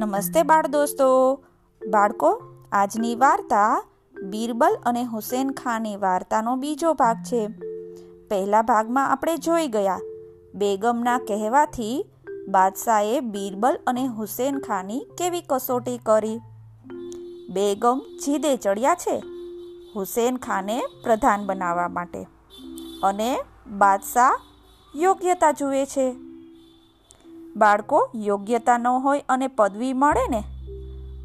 નમસ્તે બાળ દોસ્તો બાળકો, આજની વાર્તા બીરબલ અને હુસેન ખાનની વાર્તાનો બીજો ભાગ છે. પહેલા ભાગમાં આપણે જોઈ ગયા. બેગમના કહેવાથી બાદશાહે બીરબલ અને હુસેન ખાનની કેવી કસોટી કરી? બેગમ જીદે ચડ્યા છે હુસેન ખાને પ્રધાન બનાવવા માટે અને બાદશાહ યોગ્યતા જુએ છે. બાળકો યોગ્યતા ન હોય અને પદવી મળે ને,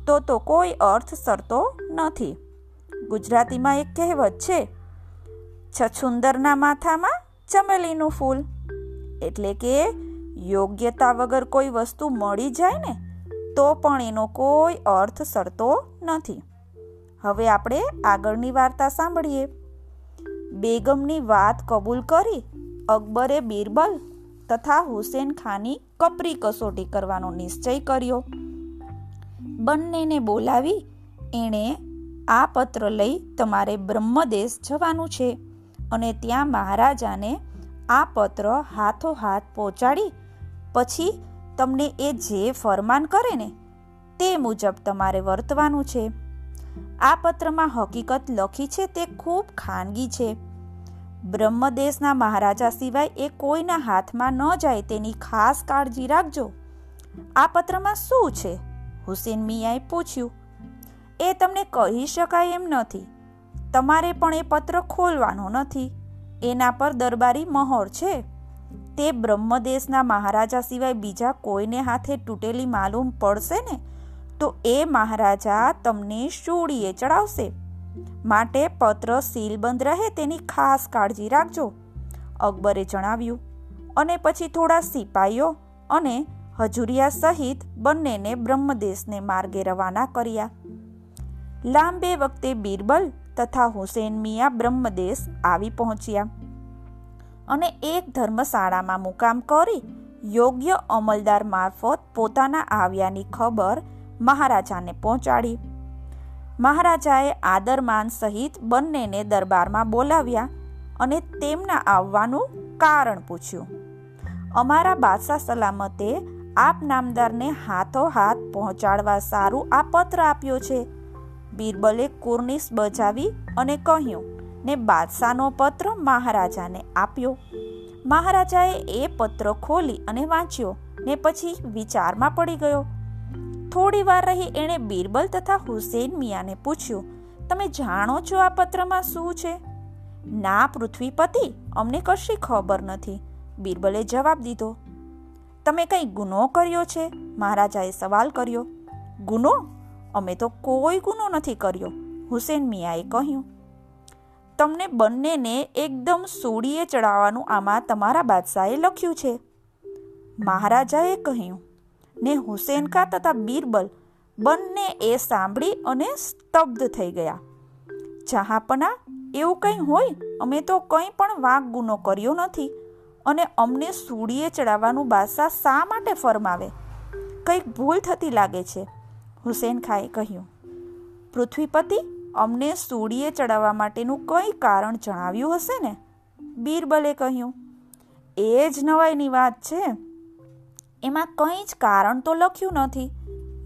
તો તો કોઈ અર્થ સરતો નથી. ગુજરાતીમાં એક કહેવત છે, છછુંદરના માથામાં ચમેલીનું ફૂલ. એટલે કે, યોગ્યતા વગર કોઈ વસ્તુ મળી જાય ને, તો પણ એનો કોઈ અર્થ સરતો નથી. હવે આપણે આગળની વાર્તા સાંભળીએ. બેગમની વાત કબૂલ કરી અકબરે બિરબલ તથા હુસેન ખાની કપરી કસોટી કરવાનો નિશ્ચય કર્યો. બંનેને બોલાવી એણે આ પત્ર લઈ તમારે બ્રહ્મદેશ જવાનું છે અને ત્યાં મહારાજાને આ પત્ર હાથો હાથ પહોંચાડી પછી તમને એ જે ફરમાન કરે ને તે મુજબ તમારે વર્તવાનું છે. આ પત્રમાં હકીકત લખી છે તે ખૂબ ખાનગી છે. બ્રહ્મદેશના મહારાજા સિવાય એ કોઈના હાથમાં ન જાય તેની ખાસ કાળજી રાખજો. આ પત્રમાં શું છે? હુસેન મિયાએ પૂછ્યું. એ તમને કહી શકાય એમ નથી. તમારે પણ એ પત્ર ખોલવાનો નથી. એના પર દરબારી મહોર છે. તે બ્રહ્મદેશના મહારાજા સિવાય બીજા કોઈને હાથે તૂટેલી માલુમ પડશે ને? તો એ મહારાજા તમને શૂળીએ ચડાવશે. માટે પત્ર સીલબંધ રહે તેની ખાસ કાળજી રાખજો, અકબરે જણાવ્યું. અને પછી થોડા સિપાઈઓ અને હજુરિયા સહિત બંનેને બ્રહ્મદેશને માર્ગે રવાના કર્યા. લાંબે વખતે બીરબલ તથા હુસેન મિયા બ્રહ્મદેશ આવી પહોંચ્યા અને એક ધર્મશાળામાં મુકામ કરી યોગ્ય અમલદાર મારફત પોતાના આવ્યાની ખબર મહારાજાને પહોંચાડી. મહારાજાએ આદરમાન સહિત બંનેને દરબારમાં બોલાવ્યા અને તેમના આવવાનું કારણ પૂછ્યું. અમારા બાદશાહ સલામતે આપ નામદારને હાથો હાથ પહોંચાડવા સારું આ પત્ર આપ્યો છે. બીરબલે કુર્નિશ બજાવી અને કહ્યું, ને બાદશાહનો પત્ર મહારાજાને આપ્યો. મહારાજાએ એ પત્ર ખોલી અને વાંચ્યો ને પછી વિચારમાં પડી ગયો. થોડી વાર રહી એણે બીરબલ તથા હુસેન મિયાને પૂછ્યું, તમે જાણો છો આ પત્રમાં શું છે? ના, પૃથ્વીપતિ, અમને કશી ખબર નથી. બીરબલે જવાબ દીધો, તમે કંઈ ગુનો કર્યો છે? મહારાજાએ સવાલ કર્યો. ગુનો? અમે તો કોઈ ગુનો નથી કર્યો, હુસેન મિયાએ કહ્યું. તમને બંનેને એકદમ સૂડીએ ચડાવવાનું આમાં તમારા બાદશાહે લખ્યું છે. મહારાજાએ કહ્યું ને હુસેન ખા તથા બીરબલ બંને એ સાંભળી અને સ્તબ્ધ થઈ ગયા. જહાપના એવું કંઈ હોય? અમે તો કંઈ પણ વાંક ગુનો કર્યો નથી અને અમને સૂડીએ ચડાવવાનું બાદશાહ શા માટે ફરમાવે? કંઈક ભૂલ થતી લાગે છે, હુસેન ખાએ કહ્યું. પૃથ્વીપતિ, અમને સૂડીએ ચડાવવા માટેનું કંઈ કારણ જણાવ્યું હશે ને? બીરબલે કહ્યું. એ જ નવાઈની વાત છે. એમાં કંઈ જ કારણ તો લખ્યું નથી.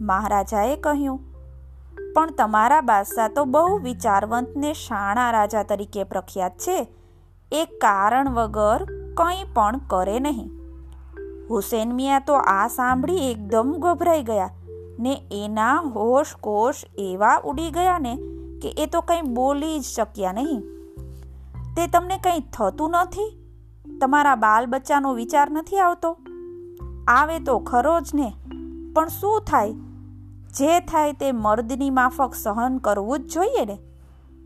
મહારાજાએ કહ્યું, પણ તમારા બાદશાહ તો બહુ વિચારવંત ને શાણા રાજા તરીકે પ્રખ્યાત છે. એ કારણ વગર કંઈ પણ કરે નહીં. હુસેન મિયા તો આ સાંભળી એકદમ ગભરાઈ ગયા ને એના હોશ કોશ એવા ઉડી ગયા ને કે એ તો કંઈ બોલી જ શક્યા નહીં. તે તમને કંઈ થતું નથી? તમારા બાલ બચ્ચાનો વિચાર નથી આવતો? આવે તો ખરો જ ને? પણ શું થાય? જે થાય તે મર્દની માફક સહન કરવું જ જોઈએ ને?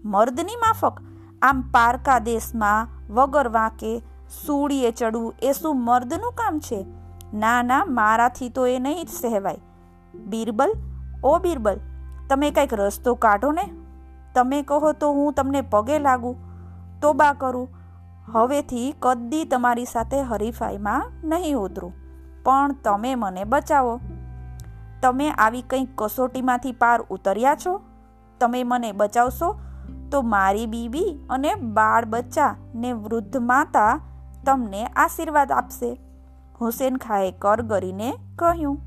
મર્દની માફક? આમ પારકા દેશમાં વગર વાંકે સૂડીએ ચડવું એ શું મર્દનું કામ છે? ના ના, મારાથી તો એ નહીં જ સહેવાય. બીરબલ? ઓ બિરબલ, તમે કંઈક રસ્તો કાઢો ને? તમે કહો તો હું તમને પગે લાગુ. તોબા કરું. હવેથી કદી તમારી સાથે હરીફાઈમાં નહીં ઉતરું. પણ તમે મને બચાવો. તમે આવી કંઈક કસોટીમાંથી પાર ઉતર્યા છો? તમે મને બચાવશો? તો મારી બીબી અને બાળ બચ્ચા ને વૃદ્ધ માતા તમને આશીર્વાદ આપશે. હુસેન ખાએ કર કરીને કહ્યું,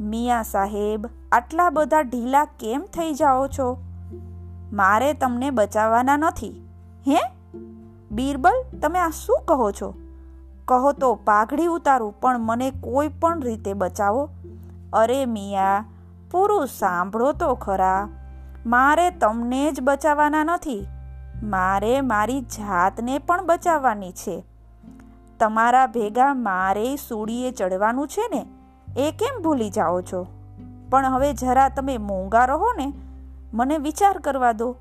મિયા સાહેબ, આટલા બધા ઢીલા કેમ થઈ જાઓ છો? મારે તમને બચાવવાના નથી, હે? બીરબલ, તમે આ શું કહો છો? કહો તો પાઘડી ઉતારું, પણ મને કોઈ પણ રીતે બચાવો? અરે મિયા પૂરું સાંભળો તો ખરા. મારે તમને જ બચાવવાના નથી. મારે મારી જાતને પણ બચાવવાની છે. તમારા ભેગા મારે સૂડીએ ચડવાનું છે ને? એ કેમ ભૂલી જાઓ છો? પણ હવે જરા તમે મોંઘા રહો ને, મને વિચાર કરવા દો,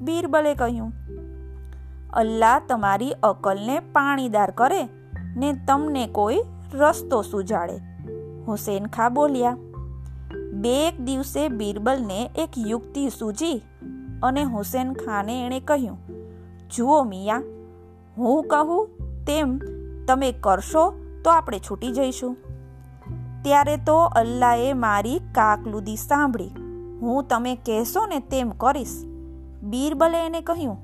બીરબલે કહ્યું. અલ્લાહ તમારી અકલને પાણીદાર કરે. ને તમને કોઈ રસ્તો સુજાડે. હુસેન ખા બોલ્યા, બે એક દિવસે બીરબલને એક યુક્તિ સૂજી અને હુસેન ખાને એણે કહ્યું, જુઓ મિયા, હું કહું તેમ તમે કરશો તો આપણે છૂટી જઈશું. ત્યારે તો અલ્લાએ મારી કાકલુદી સાંભળી. હું તમે કહેશો ને તેમ કરીશ. બીરબલે એને કહ્યું,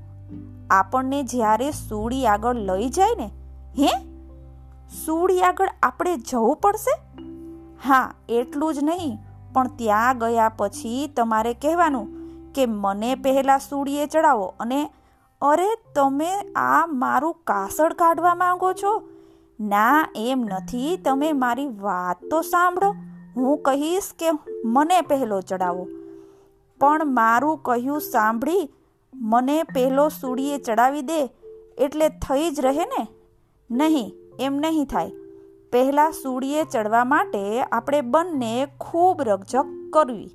આપણને જ્યારે સૂડી આગળ લઈ જાય ને, હે સૂડી આગળ આપણે જવું પડશે? હા, એટલું જ નહીં, પણ ત્યાં ગયા પછી તમારે કહેવાનું કે મને પહેલાં સૂડીએ ચડાવો અને અરે, તમે આ મારું કાસળ કાઢવા માંગો છો? ના, એમ નથી, તમે મારી વાત તો સાંભળો, હું કહીશ કે મને પહેલો ચડાવો. પણ મારું કહ્યું સાંભળી, મને પહેલો સૂડીએ ચડાવી દે, એટલે થઈ જ રહે ને? નહીં એમ નહીં થાય. પહેલાં સૂડીએ ચડવા માટે આપણે બંને ખૂબ રકઝક કરવી.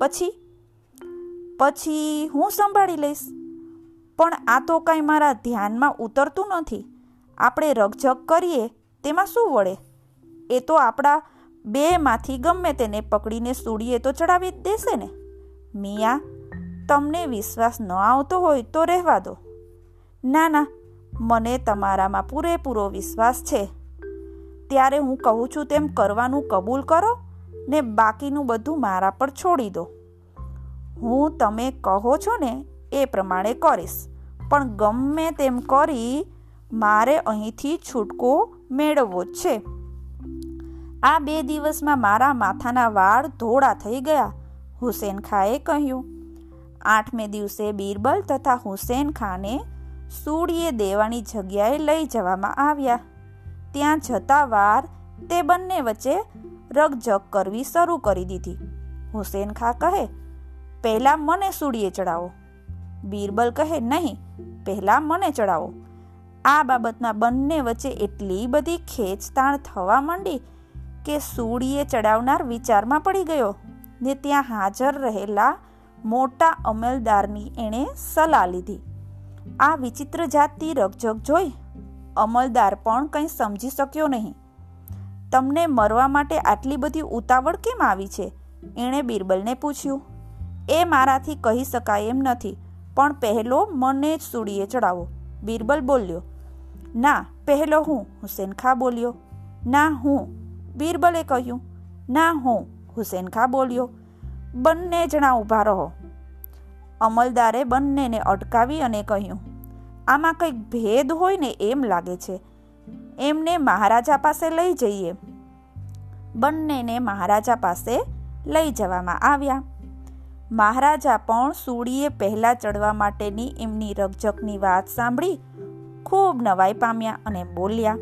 પછી? પછી હું સંભાળી લઈશ. પણ આ તો કાંઈ મારા ધ્યાનમાં ઉતરતું નથી. આપણે રકઝક કરીએ, તેમાં શું વળે? એ તો આપણા બેમાંથી ગમે તેને પકડીને સૂડીએ તો ચડાવી જ દેશે ને. મિયા, તમને વિશ્વાસ ન આવતો હોય તો રહેવા દો. ના ના મને તમારામાં પૂરેપૂરો વિશ્વાસ છે. ત્યારે હું કહું છું, તેમ કરવાનું કબૂલ કરો ને બાકીનું બધું મારા પર છોડી દો. હું તમે કહો છો ને એ પ્રમાણે કરીશ, પણ ગમે તેમ કરી મારે અહીંથી છૂટકો મેળવવો જ છે. આ બે દિવસમાં મારા માથાના વાળ ધોળા થઈ ગયા, હુસેન ખાએ કહ્યું. આઠમે દિવસે બીરબલ તથા હુસેન ખાને સૂડીએ દેવાની જગ્યાએ લઈ જવામાં આવ્યા. ત્યાં જતા વાર તે બંને વચ્ચે રગજગ કરવી શરૂ કરી દીધી. હુસેન ખા કહે, પહેલાં મને સૂડીએ ચડાવો. બીરબલ કહે, નહીં, પહેલાં મને ચડાવો. આ બાબતમાં બંને વચ્ચે એટલી બધી ખેંચતાણ થવા માંડી કે સૂડીએ ચડાવનાર વિચારમાં પડી ગયો ને ત્યાં હાજર રહેલા મોટા અમલદારની એણે સલાહ લીધી. આ વિચિત્ર જાતની રકઝક જોઈ અમલદાર પણ કંઈ સમજી શક્યો નહીં. તમને મરવા માટે આટલી બધી ઉતાવળ કેમ આવી છે? એણે બિરબલને પૂછ્યું. એ મારાથી કહી શકાય એમ નથી, પણ પહેલો મને જ સૂડીએ ચડાવો. બિરબલ બોલ્યો. ના, પહેલો હું, હુસેન ખા બોલ્યો. ના, હું, બિરબલે કહ્યું. ના, હું, હુસેન ખા બોલ્યો. બંને જણા ઊભા રહો. અમલદારે બંનેને અટકાવી અને કહ્યું, આમાં કંઈક ભેદ હોય ને એમ લાગે છે. એમને મહારાજા પાસે લઈ જઈએ. બંનેને મહારાજા પાસે લઈ જવામાં આવ્યા. મહારાજા પણ સૂડીએ પહેલાં ચડવા માટેની એમની રકઝકની વાત સાંભળી ખૂબ નવાઈ પામ્યા અને બોલ્યા,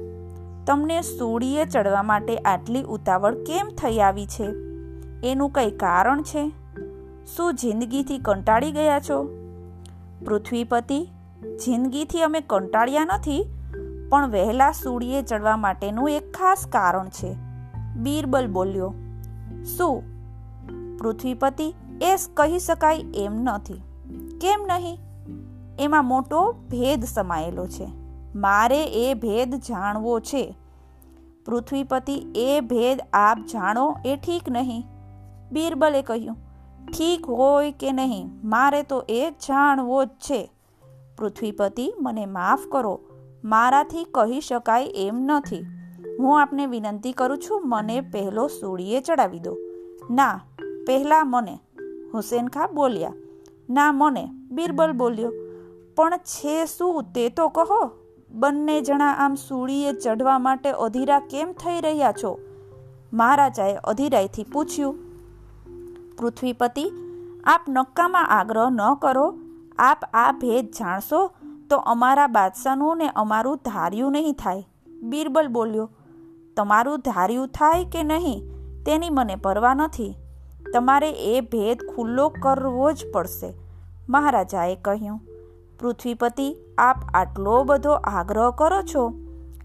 તમને સૂડીએ ચડવા માટે આટલી ઉતાવળ કેમ થઈ આવી છે? એનું કંઈ કારણ છે? શું જિંદગીથી કંટાળી ગયા છો? પૃથ્વીપતિ, જિંદગીથી અમે કંટાળ્યા નથી, પણ વહેલા સૂર્યે ચડવા માટેનું એક ખાસ કારણ છે. બીરબલ બોલ્યો, શું? પૃથ્વીપતિ, એ કહી શકાય એમ નથી. કેમ નહીં? એમાં મોટો ભેદ સમાયેલો છે. મારે એ ભેદ જાણવો છે. પૃથ્વીપતિ, એ ભેદ આપ જાણો એ ઠીક નહીં. બીરબલે કહ્યું ઠીક હોય કે નહીં, મારે તો એ જાણવો જ છે. પૃથ્વીપતિ, મને માફ કરો, મારાથી કહી શકાય એમ નથી. હું આપને વિનંતી કરું છું, મને પહેલો સૂળીએ ચડાવી દો. ના, પહેલાં મને. હુસેન ખા બોલ્યા. ના, મને. બિરબલ બોલ્યો. પણ છે શું તે તો કહો? બંને જણા આમ સૂળીએ ચઢવા માટે અધીરા કેમ થઈ રહ્યા છો? મહારાજાએ અધીરાઈથી પૂછ્યું. પૃથ્વીપતિ, આપ નક્કામાં આગ્રહ ન કરો. આપ આ ભેદ જાણશો તો અમારા બાદશાહનું ને અમારું ધાર્યું નહીં થાય. બિરબલ બોલ્યો, તમારું ધાર્યું થાય કે નહીં, તેની મને પરવા નથી. તમારે એ ભેદ ખુલ્લો કરવો જ પડશે. મહારાજાએ કહ્યું, પૃથ્વીપતિ, આપ આટલો બધો આગ્રહ કરો છો?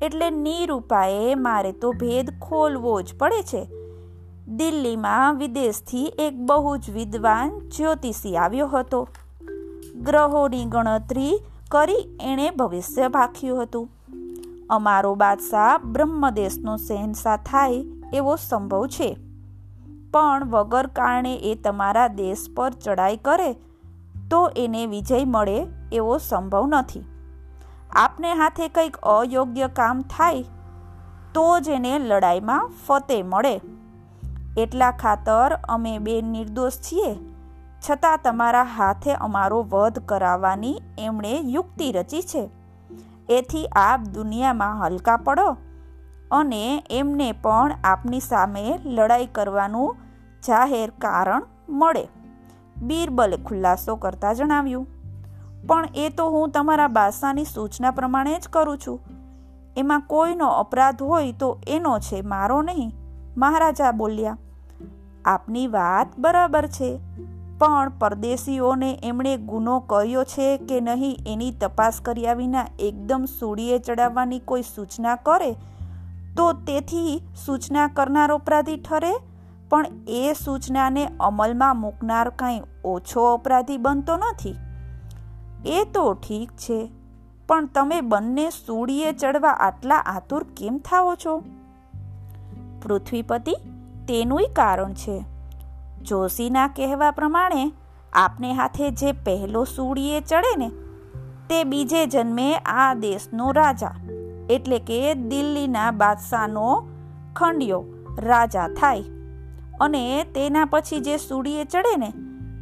એટલે નિરૂપાએ મારે તો ભેદ ખોલવો જ પડે છે. દિલ્હીમાં વિદેશથી એક બહુ જ વિદ્વાન જ્યોતિષી આવ્યો હતો. ગ્રહોની ગણતરી કરી એણે ભવિષ્ય ભાખ્યું હતું. અમારો બાદશાહ બ્રહ્મદેશનો શહેનશાહ થાય એવો સંભવ છે. પણ વગર કારણે એ તમારા દેશ પર ચડાઈ કરે, તો એને વિજય મળે એવો સંભવ નથી. આપને હાથે કંઈક અયોગ્ય કામ થાય, તો જ એને લડાઈમાં ફતે મળે. એટલા ખાતર અમે બે નિર્દોષ છીએ. છતાં તમારા હાથે અમારો વધ કરાવવાની એમણે યુક્તિ રચી છે. એથી આપ દુનિયામાં હલકા પડો અને એમને પણ આપની સામે લડાઈ કરવાનું જાહેર કારણ મળે. બીરબલે ખુલાસો કરતા જણાવ્યું, પણ એ તો હું તમારા બાદશાહની સૂચના પ્રમાણે જ કરું છું. એમાં કોઈનો અપરાધ હોય તો એનો છે મારો નહીં. મહારાજા બોલ્યા આપની વાત બરાબર છે. પણ પરદેશીઓને એમણે ગુનો કર્યો છે કે નહીં એની તપાસ કર્યા વિના એકદમ સૂડીએ ચડાવવાની કોઈ સૂચના કરે? તો તેથી સૂચના કરનાર અપરાધી ઠરે? પણ એ સૂચનાને અમલમાં મૂકનાર કાંઈ ઓછો અપરાધી બનતો નથી? એ તો ઠીક છે, પણ તમે બંને સૂડીએ ચડવા આટલા આતુર કેમ થાઓ છો? પૃથ્વીપતિ તેનુંય કારણ છે. જોશીના કહેવા પ્રમાણે, આપને હાથે જે પહેલો સૂડીએ ચડે ને, તે બીજે જન્મે આ દેશનો રાજા, એટલે કે દિલ્હીના બાદશાહનો ખંડિયો રાજા થાય. અને તેના પછી જે સૂડીએ ચડે ને,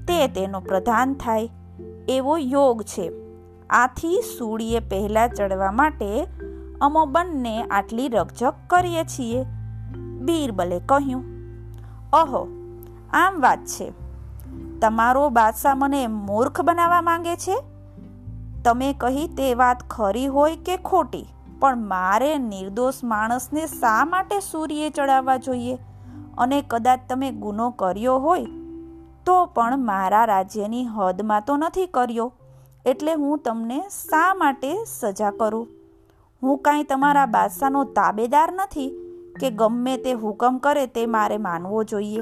તે તેનો પ્રધાન થાય. એવો યોગ છે. આથી સૂળીએ પહેલાં ચડવા માટે અમો બંને આટલી રકઝક કરીએ છીએ. બીરબલે કહ્યું અહો, આમ વાત છે. તમારો બાદશાહ મને મૂર્ખ બનાવવા માંગે છે? તમે કહી તે વાત ખરી હોય કે ખોટી, પણ મારે નિર્દોષ માણસને શા માટે સૂર્યે ચડાવવા જોઈએ? અને કદાચ તમે ગુનો કર્યો હોય, તો પણ મારા રાજ્યની હદમાં તો નથી કર્યો, એટલે હું તમને શા માટે સજા કરું? હું કાંઈ તમારા બાદશાહનો તાબેદાર નથી કે ગમે તે હુકમ કરે તે મારે માનવો જોઈએ.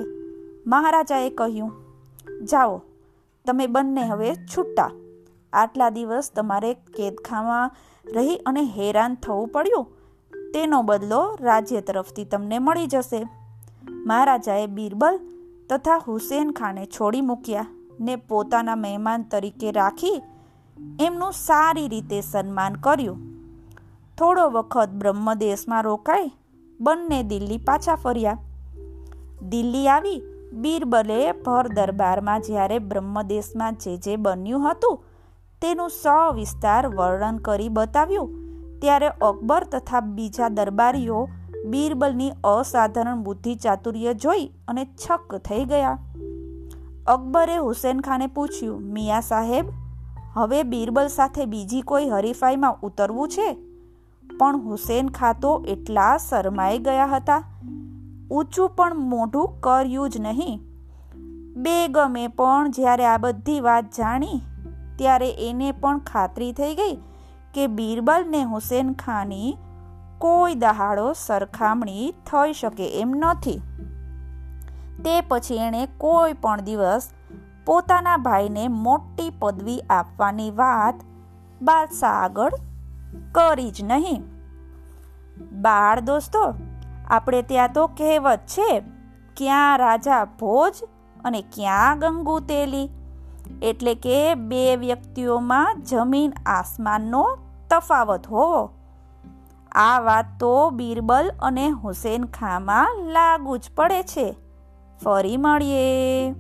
મહારાજાએ કહ્યું, જાઓ, તમે બંને હવે છૂટા. આટલા દિવસ તમારે કેદખામાં રહી અને હેરાન થવું પડ્યું. તેનો બદલો રાજ્ય તરફથી તમને મળી જશે. મહારાજાએ બિરબલ તથા હુસેન ખાને છોડી મૂક્યા ને પોતાના મહેમાન તરીકે રાખી એમનું સારી રીતે સન્માન કર્યું. થોડો વખત બ્રહ્મદેશમાં રોકાઈ બંને દિલ્હી પાછા ફર્યા. દિલ્હી આવી, બીરબલે ભર દરબારમાં જ્યારે બ્રહ્મદેશમાં જે જે બન્યું હતું, તેનું સવિસ્તાર વર્ણન કરી બતાવ્યું. ત્યારે અકબર તથા બીજા દરબારીઓ બીરબલની અસાધારણ બુદ્ધિ ચાતુર્ય જોઈ અને છક થઈ ગયા. અકબરે હુસેન ખાને પૂછ્યું, મિયા સાહેબ, હવે બીરબલ સાથે બીજી કોઈ હરીફાઈમાં ઉતરવું છે? પણ હુસેન ખા તો એટલા શરમાઈ ગયા હતા. ઊંચું પણ મોઢું કર્યું જ નહીં. બેગમે પણ જ્યારે આ બધી વાત જાણી, ત્યારે એને પણ ખાતરી થઈ ગઈ કે બીરબલ ને હુસેન ખાની કોઈ દહાડો સરખામણી થઈ શકે એમ નથી. તે પછી એણે કોઈ પણ દિવસ પોતાના ભાઈને મોટી પદવી આપવાની વાત બાદશાહ આગળ કરી જ નહીં. બાળ દોસ્તો, આપણે ત્યાં તો કહેવત છે, ક્યાં રાજા ભોજ અને ક્યાં ગંગુ તેલી. એટલે કે બે વ્યક્તિઓમાં જમીન આસમાનનો તફાવત હોવો. આ વાત તો બિરબલ અને હુસેન ખામાં લાગુ જ પડે છે. ફરી મળીએ.